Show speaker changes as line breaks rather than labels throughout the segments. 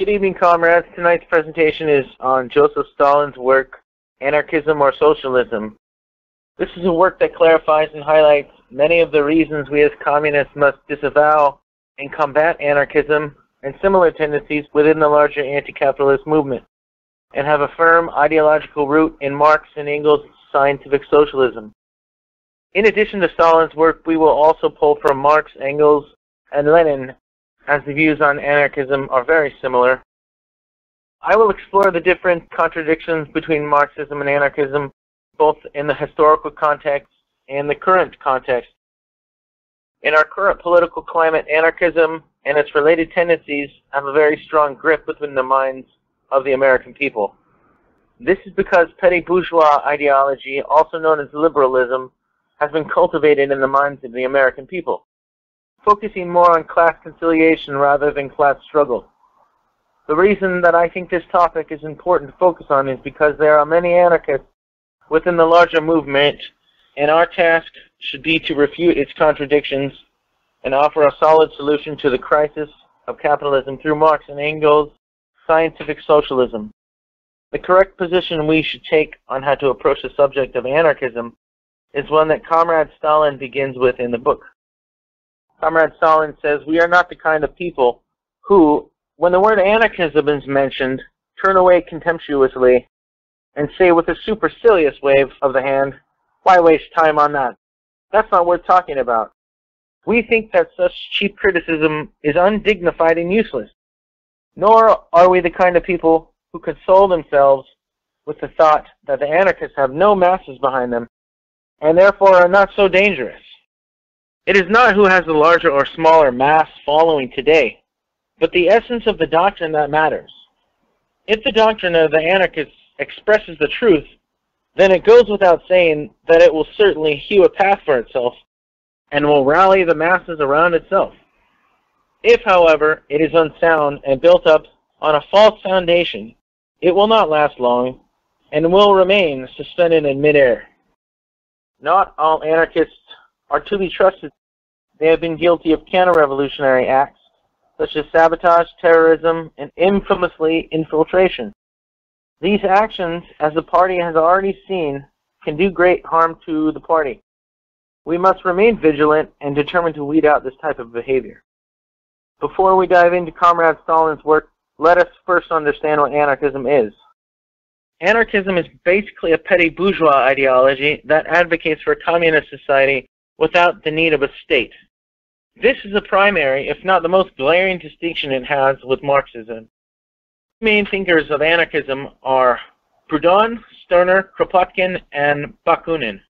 Good evening, comrades. Tonight's presentation is on Joseph Stalin's work, Anarchism or Socialism. This is a work that clarifies and highlights many of the reasons we as communists must disavow and combat anarchism and similar tendencies within the larger anti-capitalist movement, and have a firm ideological root in Marx and Engels' scientific socialism. In addition to Stalin's work, we will also pull from Marx, Engels, and Lenin as the views on anarchism are very similar. I will explore the different contradictions between Marxism and anarchism, both in the historical context and the current context. In our current political climate, anarchism and its related tendencies have a very strong grip within the minds of the American people. This is because petty bourgeois ideology, also known as liberalism, has been cultivated in the minds of the American people focusing more on class conciliation rather than class struggle. The reason that I think this topic is important to focus on is because there are many anarchists within the larger movement, and our task should be to refute its contradictions and offer a solid solution to the crisis of capitalism through Marx and Engels' scientific socialism. The correct position we should take on how to approach the subject of anarchism is one that Comrade Stalin begins with in the book. Comrade Stalin says, We are not the kind of people who, when the word anarchism is mentioned, turn away contemptuously and say with a supercilious wave of the hand, Why waste time on that? That's not worth talking about. We think that such cheap criticism is undignified and useless. Nor are we the kind of people who console themselves with the thought that the anarchists have no masses behind them and therefore are not so dangerous. It is not who has the larger or smaller mass following today, but the essence of the doctrine that matters. If the doctrine of the anarchists expresses the truth, then it goes without saying that it will certainly hew a path for itself and will rally the masses around itself. If, however, it is unsound and built up on a false foundation, it will not last long and will remain suspended in midair. Not all anarchists are to be trusted they have been guilty of counter-revolutionary acts, such as sabotage, terrorism, and infamously infiltration. These actions, as the party has already seen, can do great harm to the party. We must remain vigilant and determined to weed out this type of behavior. Before we dive into Comrade Stalin's work, let us first understand what anarchism is. Anarchism is basically a petty bourgeois ideology that advocates for a communist society without the need of a state. This is the primary, if not the most glaring distinction it has with Marxism. The main thinkers of anarchism are Proudhon, Stirner, Kropotkin, and Bakunin.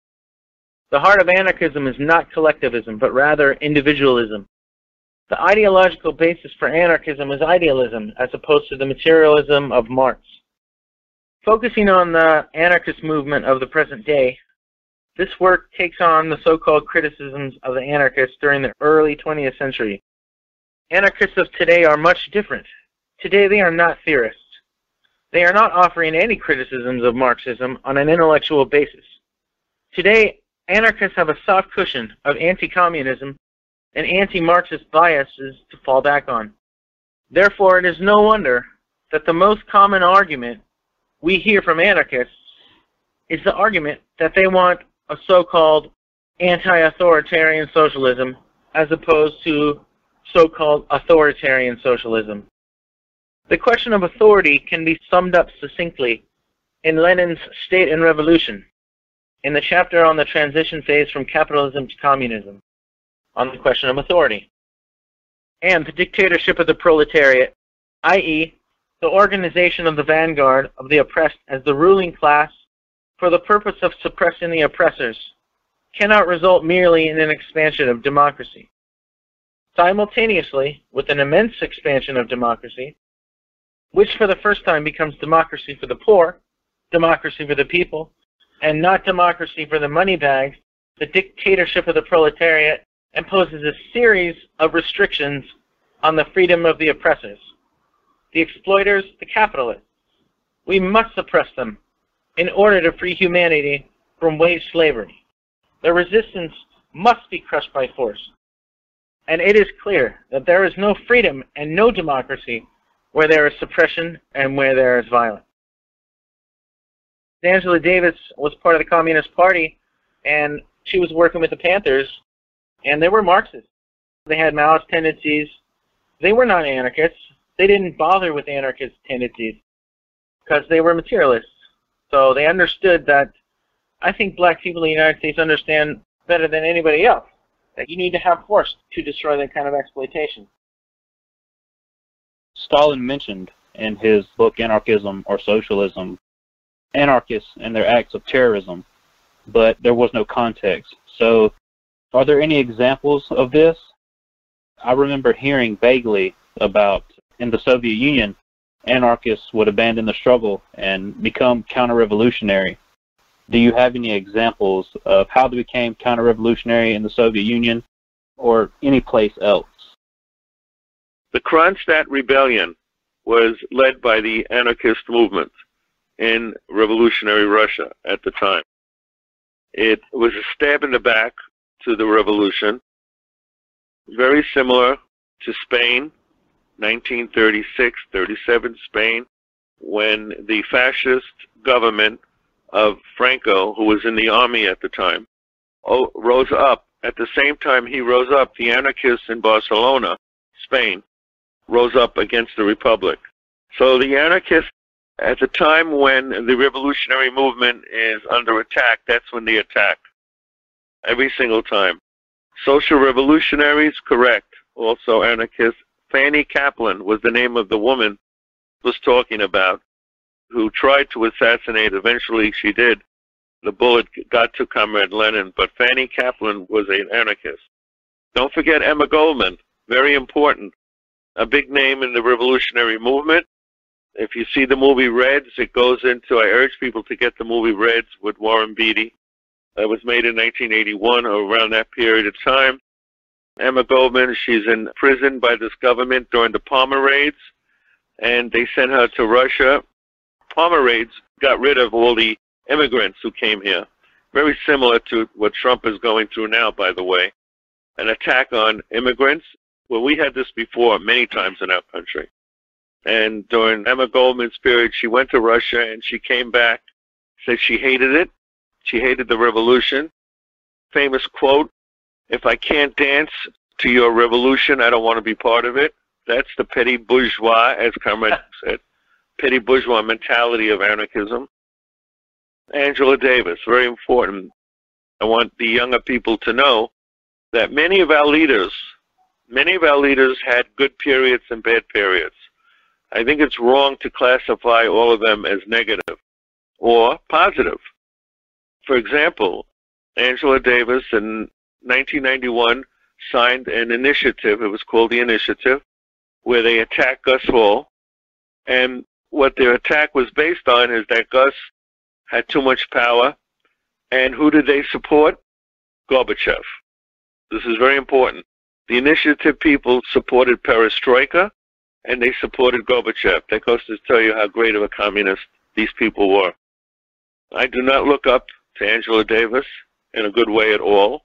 The heart of anarchism is not collectivism, but rather individualism. The ideological basis for anarchism is idealism, as opposed to the materialism of Marx. Focusing on the anarchist movement of the present day, this work takes on the so-called criticisms of the anarchists during the early 20th century. Anarchists of today are much different. Today they are not theorists. They are not offering any criticisms of Marxism on an intellectual basis. Today, anarchists have a soft cushion of anti-communism and anti-Marxist biases to fall back on. Therefore, it is no wonder that the most common argument we hear from anarchists is the argument that they want a so-called anti-authoritarian socialism as opposed to so-called authoritarian socialism. The question of authority can be summed up succinctly in Lenin's State and Revolution, in the chapter on the transition phase from capitalism to communism, on the question of authority, and the dictatorship of the proletariat, i.e., the organization of the vanguard of the oppressed as the ruling class for the purpose of suppressing the oppressors cannot result merely in an expansion of democracy. Simultaneously, with an immense expansion of democracy, which for the first time becomes democracy for the poor, democracy for the people, and not democracy for the money bags, the dictatorship of the proletariat imposes a series of restrictions on the freedom of the oppressors, the exploiters, the capitalists. We must suppress them in order to free humanity from wage slavery. The resistance must be crushed by force. And it is clear that there is no freedom and no democracy where there is suppression and where there is violence. Angela Davis was part of the Communist Party, and she was working with the Panthers, and they were Marxists. They had Maoist tendencies. They were not anarchists. They didn't bother with anarchist tendencies because they were materialists. So they understood that I think black people in the United States understand better than anybody else that you need to have force to destroy that kind of exploitation.
Stalin mentioned in his book Anarchism or Socialism anarchists and their acts of terrorism, but there was no context. So, are there any examples of this? I remember hearing vaguely about in the Soviet Union, anarchists would abandon the struggle and become counter-revolutionary. Do you have any examples of how they became counter-revolutionary in the Soviet Union or any place else?
The Kronstadt Rebellion was led by the anarchist movement in revolutionary Russia at the time. It was a stab in the back to the revolution, very similar to Spain, 1936 37 Spain, when the fascist government of Franco, who was in the army at the time, rose up. At the same time he rose up, the anarchists in Barcelona, Spain, rose up against the Republic. So the anarchists, at the time when the revolutionary movement is under attack, that's when they attack. Every single time. Social revolutionaries, correct. Also anarchists. Fanny Kaplan was the name of the woman was talking about who tried to assassinate. Eventually she did. The bullet got to Comrade Lenin, but Fanny Kaplan was an anarchist. Don't forget Emma Goldman, very important a big name in the revolutionary movement. If you see the movie Reds, it goes into, I urge people to get the movie Reds with Warren Beatty. It was made in 1981 or around that period of time. Emma Goldman, she's in prison by this government during the Palmer raids, and they sent her to Russia. Palmer raids got rid of all the immigrants who came here. Very similar to what Trump is going through now, by the way. An attack on immigrants well, we had this before many times in our country. And during Emma Goldman's period, she went to Russia and she came back, said she hated it. She hated the revolution. Famous quote, if I can't dance to your revolution, I don't want to be part of it. That's the petty bourgeois, as Comrade said, petty bourgeois mentality of anarchism. Angela Davis, very important. I want the younger people to know that many of our leaders many of our leaders had good periods and bad periods. I think it's wrong to classify all of them as negative or positive. For example, Angela Davis in 1991 signed an initiative, it was called the Initiative, where they attacked Gus Hall. And what their attack was based on is that Gus had too much power. And who did they support? Gorbachev. This is very important. The initiative people supported perestroika and they supported Gorbachev. That goes to tell you how great of a communist these people were. I do not look up to Angela Davis in a good way at all.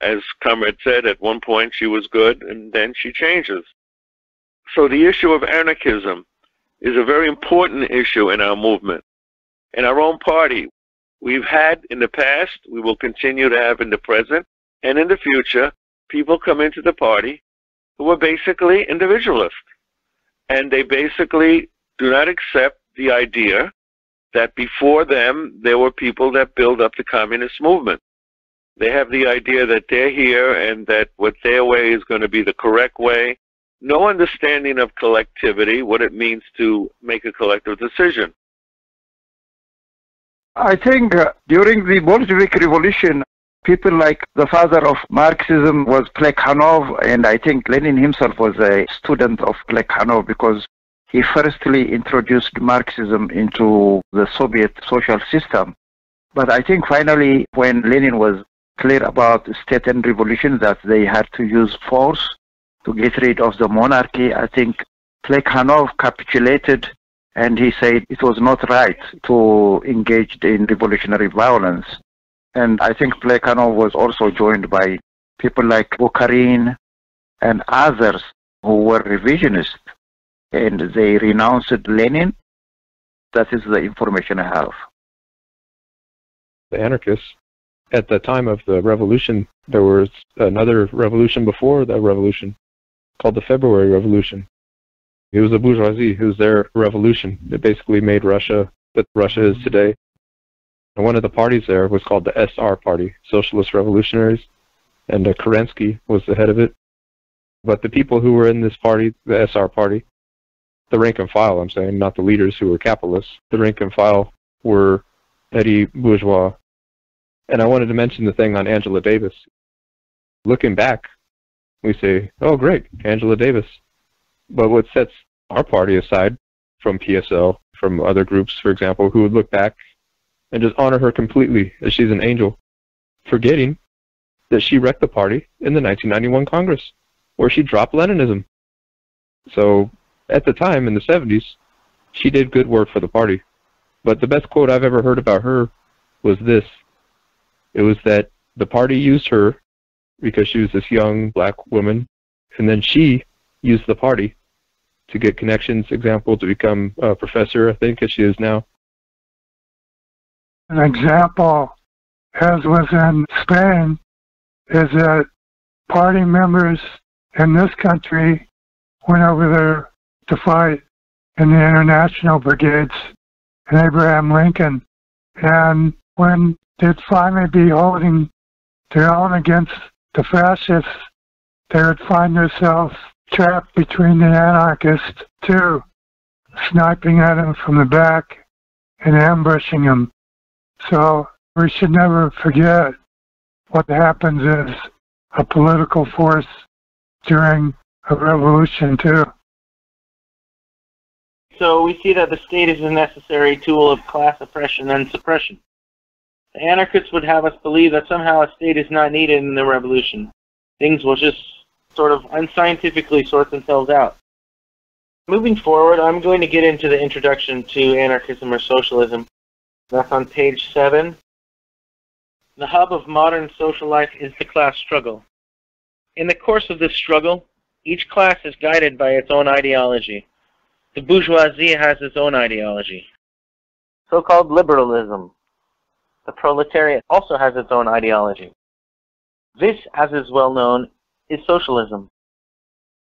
As Comrade said, at one point she was good and then she changes. So the issue of anarchism is a very important issue in our movement. In our own party, we've had in the past, we will continue to have in the present, and in the future, people come into the party who are basically individualist. And they basically do not accept the idea that before them there were people that built up the communist movement. They have the idea that they're here and that what their way is going to be the correct way. No understanding of collectivity, what it means to make a collective decision.
I think uh, during the Bolshevik Revolution, people like the father of Marxism was Plekhanov, and I think Lenin himself was a student of Plekhanov because he firstly introduced Marxism into the Soviet social system. But I think finally, when Lenin was clear about state and revolution that they had to use force to get rid of the monarchy, I think Plekhanov capitulated and he said it was not right to engage in revolutionary violence. And I think Plekhanov was also joined by people like Bukharin and others who were revisionists. and they renounced Lenin. That is the information I have.
The anarchists, at the time of the revolution, there was another revolution before that revolution called the February Revolution. It was the bourgeoisie. It was their revolution. It basically made Russia what Russia is today. And one of the parties there was called the SR Party, Socialist Revolutionaries, and uh, Kerensky was the head of it. But the people who were in this party, the SR Party, the rank and file, I'm saying, not the leaders who were capitalists, the rank and file were petty bourgeois. And I wanted to mention the thing on Angela Davis. Looking back, we say, oh, great, Angela Davis. But what sets our party aside from PSL, from other groups, for example, who would look back and just honor her completely as she's an angel, forgetting that she wrecked the party in the 1991 Congress, where she dropped Leninism. So at the time, in the 70s, she did good work for the party. But the best quote I've ever heard about her was this. It was that the party used her because she was this young black woman, and then she used the party to get connections, example, to become a professor, I think, as she is now.
An example, as was in Spain, is that party members in this country went over there to fight in the international brigades and Abraham Lincoln. And when they'd finally be holding their own against the fascists, they would find themselves trapped between the anarchists too, sniping at them from the back and ambushing them. So we should never forget what happens is a political force during a revolution too.
So we see that the state is a necessary tool of class oppression and suppression. The anarchists would have us believe that somehow a state is not needed in the revolution. Things will just sort of unscientifically sort themselves out. Moving forward, I'm going to get into the introduction to anarchism or socialism. That's on page 7. The hub of modern social life is the class struggle. In the course of this struggle, each class is guided by its own ideology. The bourgeoisie has its own ideology, so-called liberalism. The proletariat also has its own ideology. This, as is well known, is socialism.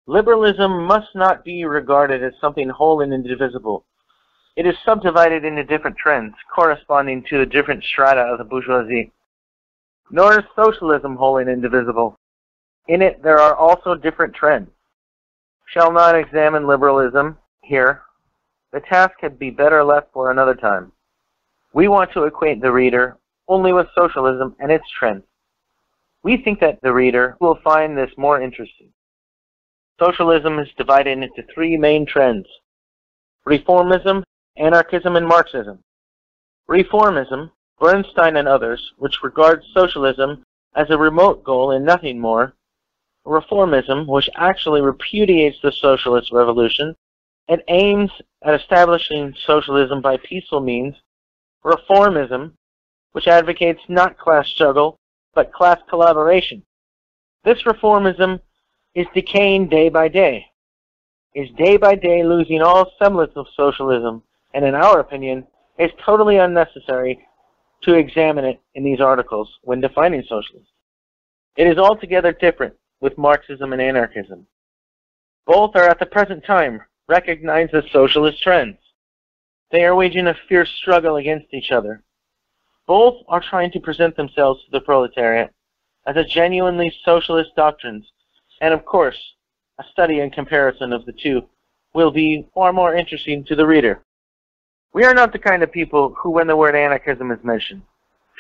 Liberalism must not be regarded as something whole and indivisible. It is subdivided into different trends, corresponding to the different strata of the bourgeoisie. Nor is socialism whole and indivisible. In it, there are also different trends. Shall not examine liberalism here, the task had be better left for another time. We want to acquaint the reader only with socialism and its trends. We think that the reader will find this more interesting. Socialism is divided into three main trends. Reformism, anarchism, and Marxism. Reformism, Bernstein and others, which regards socialism as a remote goal and nothing more. Reformism, which actually repudiates the socialist revolution and aims at establishing socialism by peaceful means. Reformism, which advocates not class struggle, but class collaboration. This reformism is decaying day by day, is day by day losing all semblance of socialism, and in our opinion, is totally unnecessary to examine it in these articles when defining socialism. It is altogether different with Marxism and anarchism. Both are at the present time recognized as socialist trends. They are waging a fierce struggle against each other. Both are trying to present themselves to the proletariat as a genuinely socialist doctrines, and of course, a study and comparison of the two will be far more interesting to the reader. We are not the kind of people who, when the word anarchism is mentioned,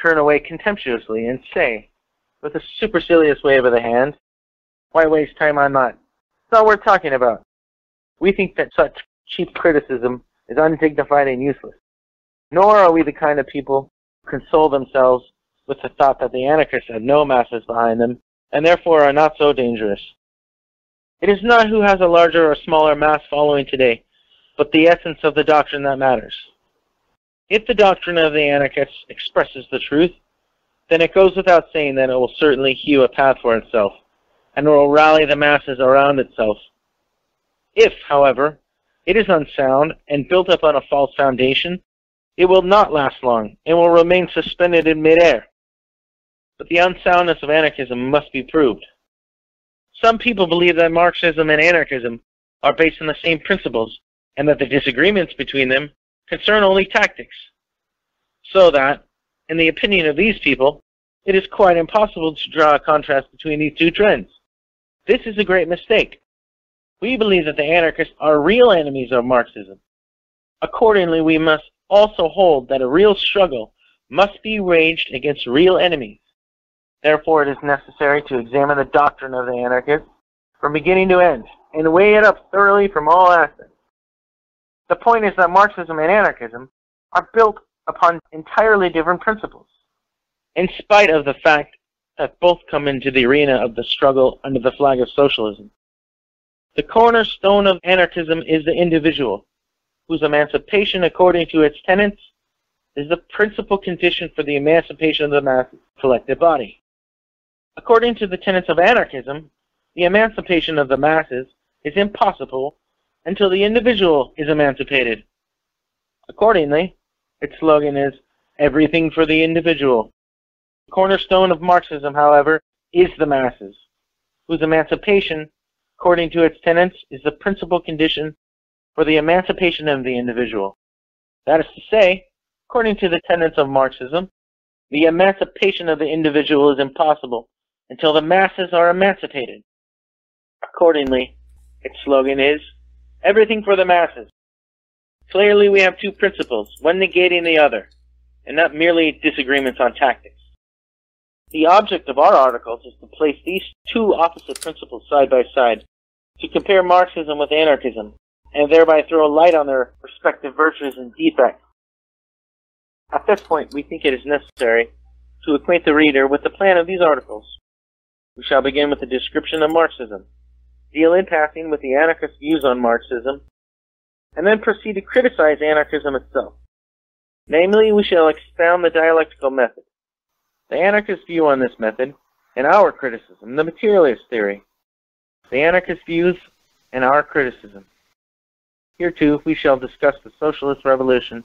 turn away contemptuously and say, with a supercilious wave of the hand, why waste time on that? It's not worth talking about. We think that such cheap criticism is undignified and useless. Nor are we the kind of people who console themselves with the thought that the anarchists have no masses behind them, and therefore are not so dangerous. It is not who has a larger or smaller mass following today, but the essence of the doctrine that matters. If the doctrine of the anarchists expresses the truth, then it goes without saying that it will certainly hew a path for itself, and will rally the masses around itself if, however, it is unsound and built up on a false foundation, it will not last long and will remain suspended in midair. But the unsoundness of anarchism must be proved. Some people believe that Marxism and anarchism are based on the same principles and that the disagreements between them concern only tactics. So that, in the opinion of these people, it is quite impossible to draw a contrast between these two trends. This is a great mistake. We believe that the anarchists are real enemies of Marxism. Accordingly, we must also hold that a real struggle must be waged against real enemies. Therefore, it is necessary to examine the doctrine of the anarchists from beginning to end and weigh it up thoroughly from all aspects. The point is that Marxism and anarchism are built upon entirely different principles, in spite of the fact that both come into the arena of the struggle under the flag of socialism. The cornerstone of anarchism is the individual, whose emancipation according to its tenets is the principal condition for the emancipation of the mass collective body. According to the tenets of anarchism, the emancipation of the masses is impossible until the individual is emancipated. Accordingly, its slogan is everything for the individual. The cornerstone of Marxism, however, is the masses, whose emancipation, according to its tenets, is the principal condition for the emancipation of the individual. That is to say, according to the tenets of Marxism, the emancipation of the individual is impossible until the masses are emancipated. Accordingly, its slogan is everything for the masses. Clearly, we have two principles, one negating the other, and not merely disagreements on tactics. The object of our articles is to place these two opposite principles side by side, to compare Marxism with anarchism, and thereby throw a light on their respective virtues and defects. At this point, we think it is necessary to acquaint the reader with the plan of these articles. We shall begin with a description of Marxism, deal in passing with the anarchist views on Marxism, and then proceed to criticize anarchism itself. Namely, we shall expound the dialectical method, the anarchist view on this method, and our criticism, the materialist theory, the anarchist views, and our criticism. Here too, we shall discuss the socialist revolution,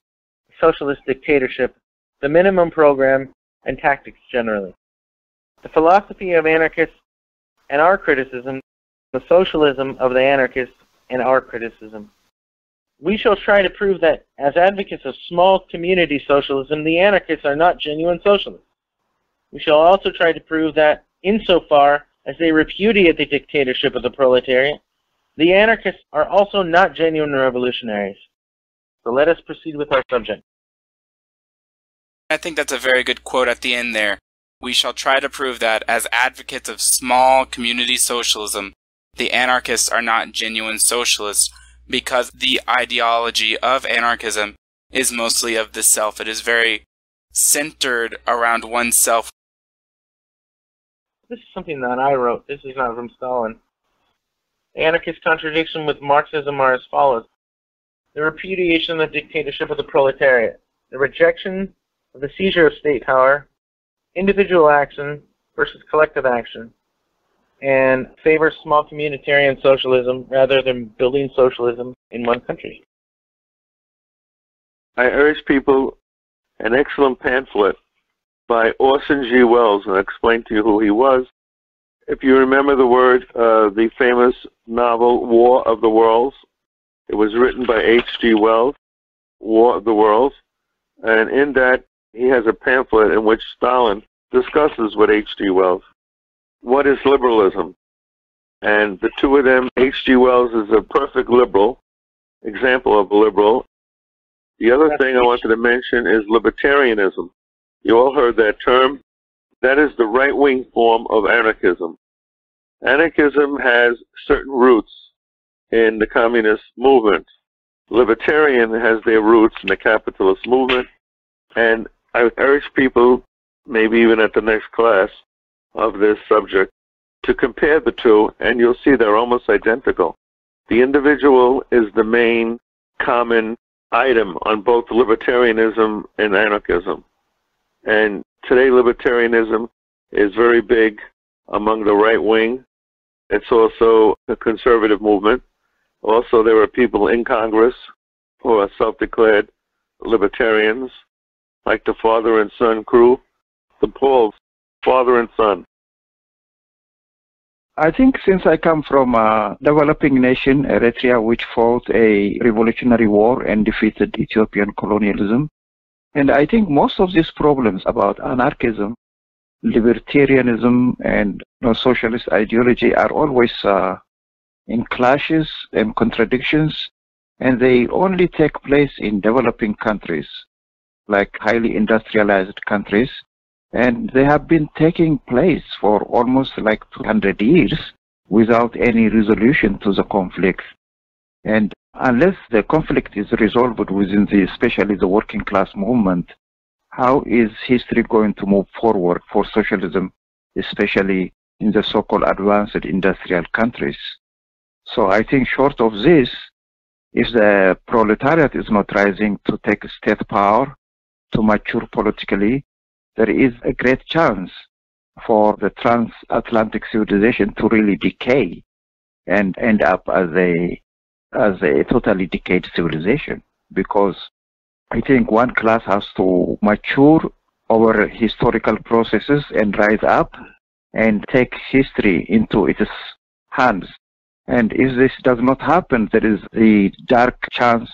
the socialist dictatorship, the minimum program, and tactics generally. The philosophy of anarchists and our criticism, the socialism of the anarchists and our criticism. We shall try to prove that, as advocates of small community socialism, the anarchists are not genuine socialists. We shall also try to prove that, insofar as they repudiate the dictatorship of the proletariat, the anarchists are also not genuine revolutionaries. So let us proceed with our subject.
I think that's a very good quote at the end there. We shall try to prove that, as advocates of small community socialism, the anarchists are not genuine socialists because the ideology of anarchism is mostly of the self. It is very centered around oneself.
This is something that I wrote. This is not from Stalin. Anarchist contradiction with Marxism are as follows. The repudiation of the dictatorship of the proletariat, the rejection of the seizure of state power, individual action versus collective action, and favors small communitarian socialism rather than building socialism in one country.
I urge people an excellent pamphlet by Orson G. Wells, and I'll explain to you who he was if you remember the word, uh, the famous novel War of the Worlds, it was written by H.G. Wells, War of the Worlds, and in that he has a pamphlet in which Stalin discusses with H.G. Wells what is liberalism. And the two of them, H.G. Wells is a perfect liberal, example of a liberal. The other thing I wanted to mention is libertarianism. You all heard that term. That is the right wing form of anarchism. Anarchism has certain roots in the communist movement. Libertarian has their roots in the capitalist movement. And I urge people, maybe even at the next class of this subject, to compare the two, and you'll see they're almost identical. The individual is the main common item on both libertarianism and anarchism. And today, libertarianism is very big among the right wing. It's also a conservative movement. Also, there are people in Congress who are self-declared libertarians, like the father and son crew, the Pauls, father and son.
I think since I come from a developing nation, Eritrea, which fought a revolutionary war and defeated Ethiopian colonialism, and I think most of these problems about anarchism, libertarianism, and you know, socialist ideology are always uh, in clashes and contradictions, and they only take place in developing countries, like highly industrialized countries, and they have been taking place for almost like 200 years without any resolution to the conflict. And unless the conflict is resolved within the, especially the working class movement, how is history going to move forward for socialism, especially in the so-called advanced industrial countries? So I think short of this, if the proletariat is not rising to take state power, to mature politically, there is a great chance for the transatlantic civilization to really decay and end up as a as a totally decayed civilization because I think one class has to mature over historical processes and rise up and take history into its hands. And if this does not happen, there is the dark chance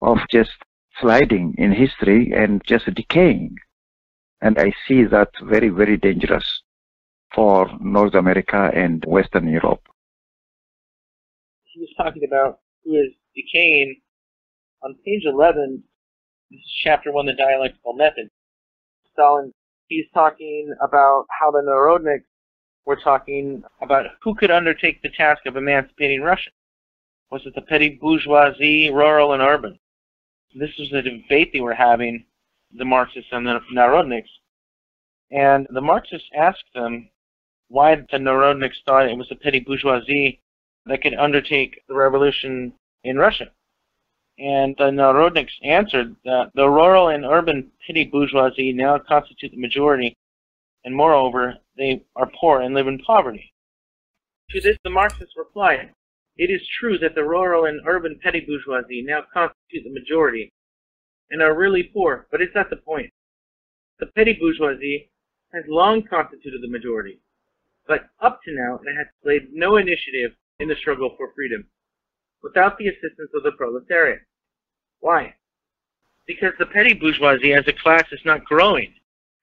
of just sliding in history and just decaying. And I see that very, very dangerous for North America and Western Europe.
He was talking about who is decaying on page 11. This is chapter 1, the dialectical method. Stalin, he's talking about how the Narodniks were talking about who could undertake the task of emancipating Russia. Was it the petty bourgeoisie, rural and urban? This was the debate they were having the Marxists and the Narodniks. And the Marxists asked them why the Narodniks thought it was the petty bourgeoisie that could undertake the revolution in Russia. And the Narodniks answered that the rural and urban petty bourgeoisie now constitute the majority, and moreover, they are poor and live in poverty. To this the Marxists replied, It is true that the rural and urban petty bourgeoisie now constitute the majority, and are really poor, but it's not the point. The petty bourgeoisie has long constituted the majority, but up to now it has played no initiative in the struggle for freedom, without the assistance of the proletariat. Why? Because the petty bourgeoisie as a class is not growing.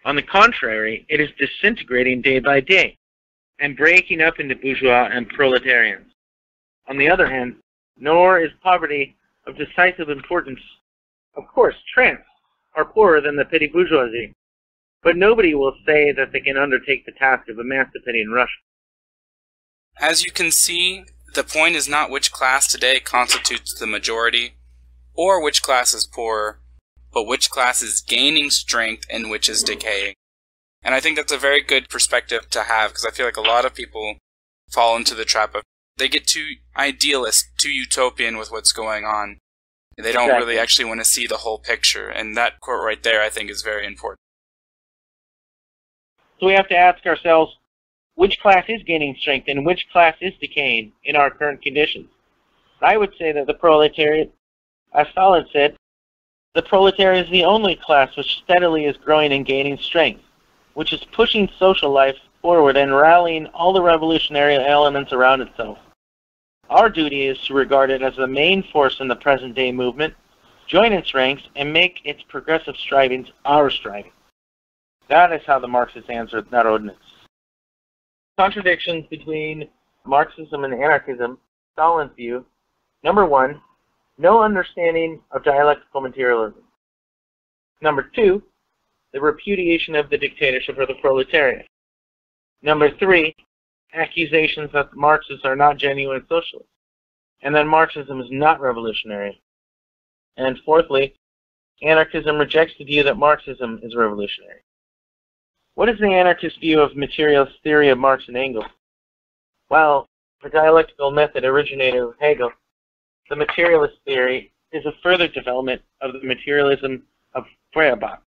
On the contrary, it is disintegrating day by day, and breaking up into bourgeois and proletarians. On the other hand, nor is poverty of decisive importance of course, tramps are poorer than the petty bourgeoisie, but nobody will say that they can undertake the task of emancipating Russia.
As you can see, the point is not which class today constitutes the majority, or which class is poorer, but which class is gaining strength and which is decaying. And I think that's a very good perspective to have because I feel like a lot of people fall into the trap of they get too idealist, too utopian with what's going on. They don't exactly. really actually want to see the whole picture, and that quote right there, I think, is very important.
So we have to ask ourselves, which class is gaining strength and which class is decaying in our current conditions? I would say that the proletariat, as Stalin said, the proletariat is the only class which steadily is growing and gaining strength, which is pushing social life forward and rallying all the revolutionary elements around itself. Our duty is to regard it as the main force in the present day movement, join its ranks, and make its progressive strivings our striving. That is how the Marxists answered Narodniks. Contradictions between Marxism and anarchism, Stalin's view. Number one, no understanding of dialectical materialism. Number two, the repudiation of the dictatorship of the proletariat. Number three, accusations that Marxists are not genuine socialists, and that Marxism is not revolutionary. And fourthly, anarchism rejects the view that Marxism is revolutionary. What is the anarchist view of materialist theory of Marx and Engels? Well, the dialectical method originated with Hegel. The materialist theory is a further development of the materialism of Feuerbach.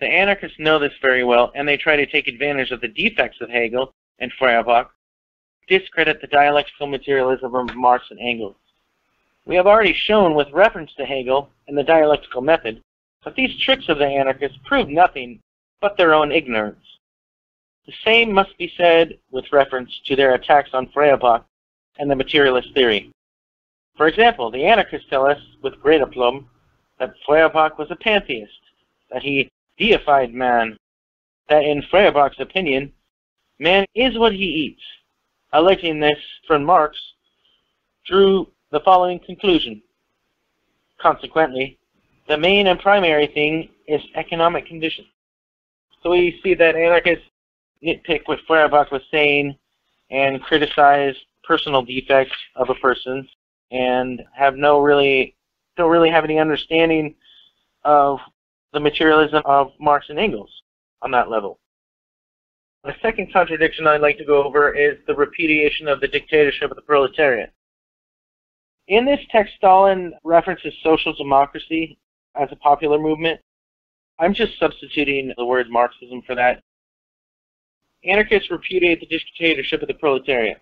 The anarchists know this very well, and they try to take advantage of the defects of Hegel and Feuerbach discredit the dialectical materialism of Marx and Engels. We have already shown with reference to Hegel and the dialectical method that these tricks of the anarchists prove nothing but their own ignorance. The same must be said with reference to their attacks on Feuerbach and the materialist theory. For example, the anarchists tell us with great aplomb that Feuerbach was a pantheist, that he deified man, that in Feuerbach's opinion, man is what he eats. Alleging this from Marx drew the following conclusion. Consequently, the main and primary thing is economic conditions. So we see that anarchists nitpick what Feuerbach was saying and criticize personal defects of a person and have no really don't really have any understanding of the materialism of Marx and Engels on that level. The second contradiction I'd like to go over is the repudiation of the dictatorship of the proletariat. In this text, Stalin references social democracy as a popular movement. I'm just substituting the word Marxism for that. Anarchists repudiate the dictatorship of the proletariat.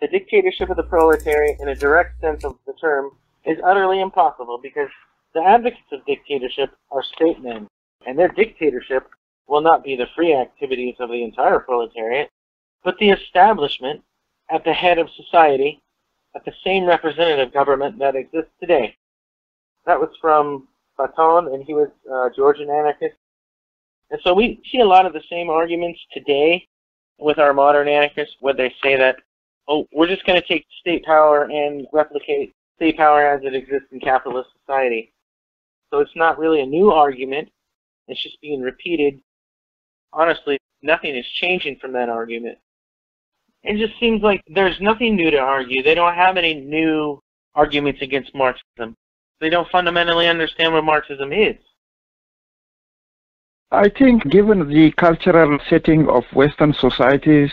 The dictatorship of the proletariat, in a direct sense of the term, is utterly impossible because the advocates of dictatorship are statesmen, and their dictatorship will not be the free activities of the entire proletariat, but the establishment at the head of society at the same representative government that exists today. That was from And he was a Georgian anarchist. And so we see a lot of the same arguments today with our modern anarchists, where they say that oh, we're just going to take state power and replicate state power as it exists in capitalist society. So it's not really a new argument. It's just being repeated. Honestly, nothing is changing from that argument. It just seems like there's nothing new to argue. They don't have any new arguments against Marxism. They don't fundamentally understand what Marxism is.
I think given the cultural setting of Western societies,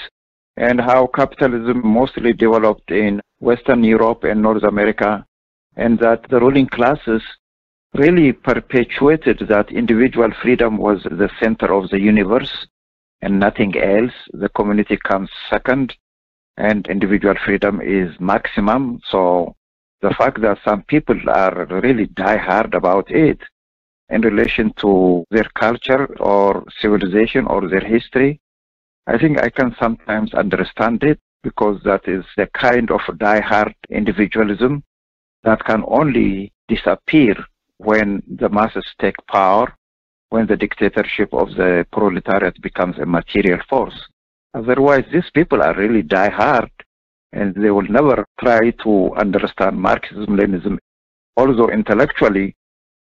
and how capitalism mostly developed in Western Europe and North America, and that the ruling classes really perpetuated that individual freedom was the center of the universe and nothing else. The community comes second, and individual freedom is maximum. So the fact that some people are really die hard about it in relation to their culture or civilization or their history I think I can sometimes understand it because that is the kind of die-hard individualism that can only disappear when the masses take power, when the dictatorship of the proletariat becomes a material force. Otherwise, these people are really die-hard and they will never try to understand Marxism, Leninism, although intellectually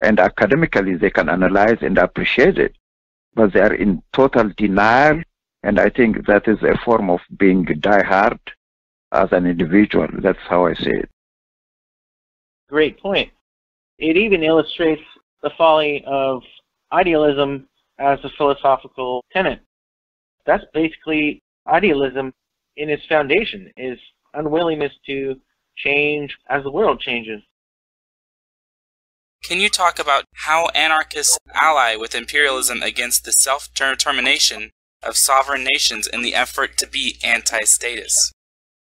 and academically they can analyze and appreciate it, but they are in total denial and I think that is a form of being die-hard as an individual. That's how I see it.
Great point. It even illustrates the folly of idealism as a philosophical tenet. That's basically idealism in its foundation, is unwillingness to change as the world changes.
Can you talk about how anarchists ally with imperialism against the self-determination of sovereign nations in the effort to be anti-statists.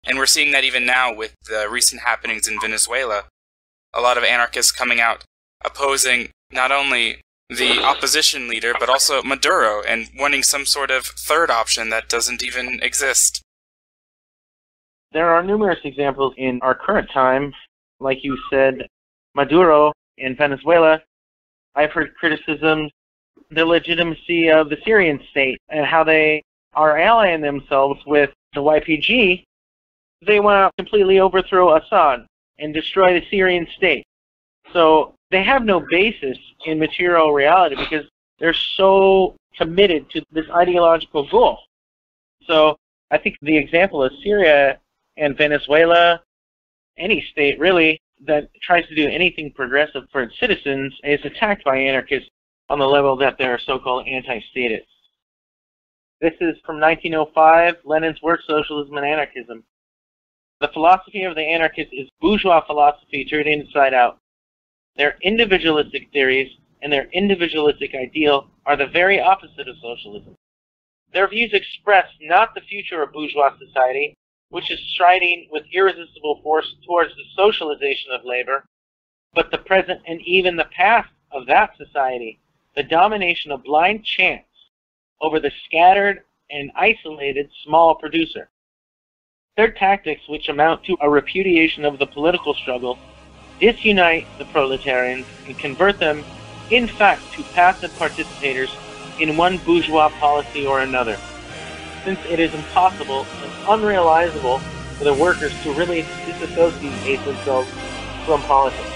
And we're seeing that even now with the recent happenings in Venezuela. A lot of anarchists coming out opposing not only the opposition leader, but also Maduro, and wanting some sort of third option that doesn't even exist.
There are numerous examples in our current time. Like you said, Maduro in Venezuela. I've heard criticisms the legitimacy of the Syrian state and how they are allying themselves with the YPG, they want to completely overthrow Assad and destroy the Syrian state. So they have no basis in material reality because they're so committed to this ideological goal. So I think the example of Syria and Venezuela, any state really, that tries to do anything progressive for its citizens is attacked by anarchists on the level that they're so-called anti-statists. This is from 1905, Lenin's work, Socialism and Anarchism. The philosophy of the anarchists is bourgeois philosophy turned inside out. Their individualistic theories and their individualistic ideal are the very opposite of socialism. Their views express not the future of bourgeois society, which is striding with irresistible force towards the socialization of labor, but the present and even the past of that society, the domination of blind chance over the scattered and isolated small producer. Their tactics, which amount to a repudiation of the political struggle, disunite the proletarians and convert them, in fact, to passive participators in one bourgeois policy or another, since it is impossible unrealizable for the workers to really disassociate themselves from politics.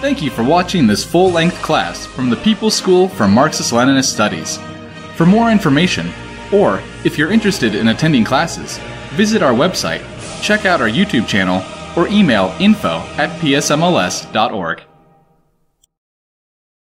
Thank you for watching this full-length class from the People's School for Marxist-Leninist Studies. For more information, or if you're interested in attending classes, visit our website, check out our YouTube channel, or email info at psmls.org.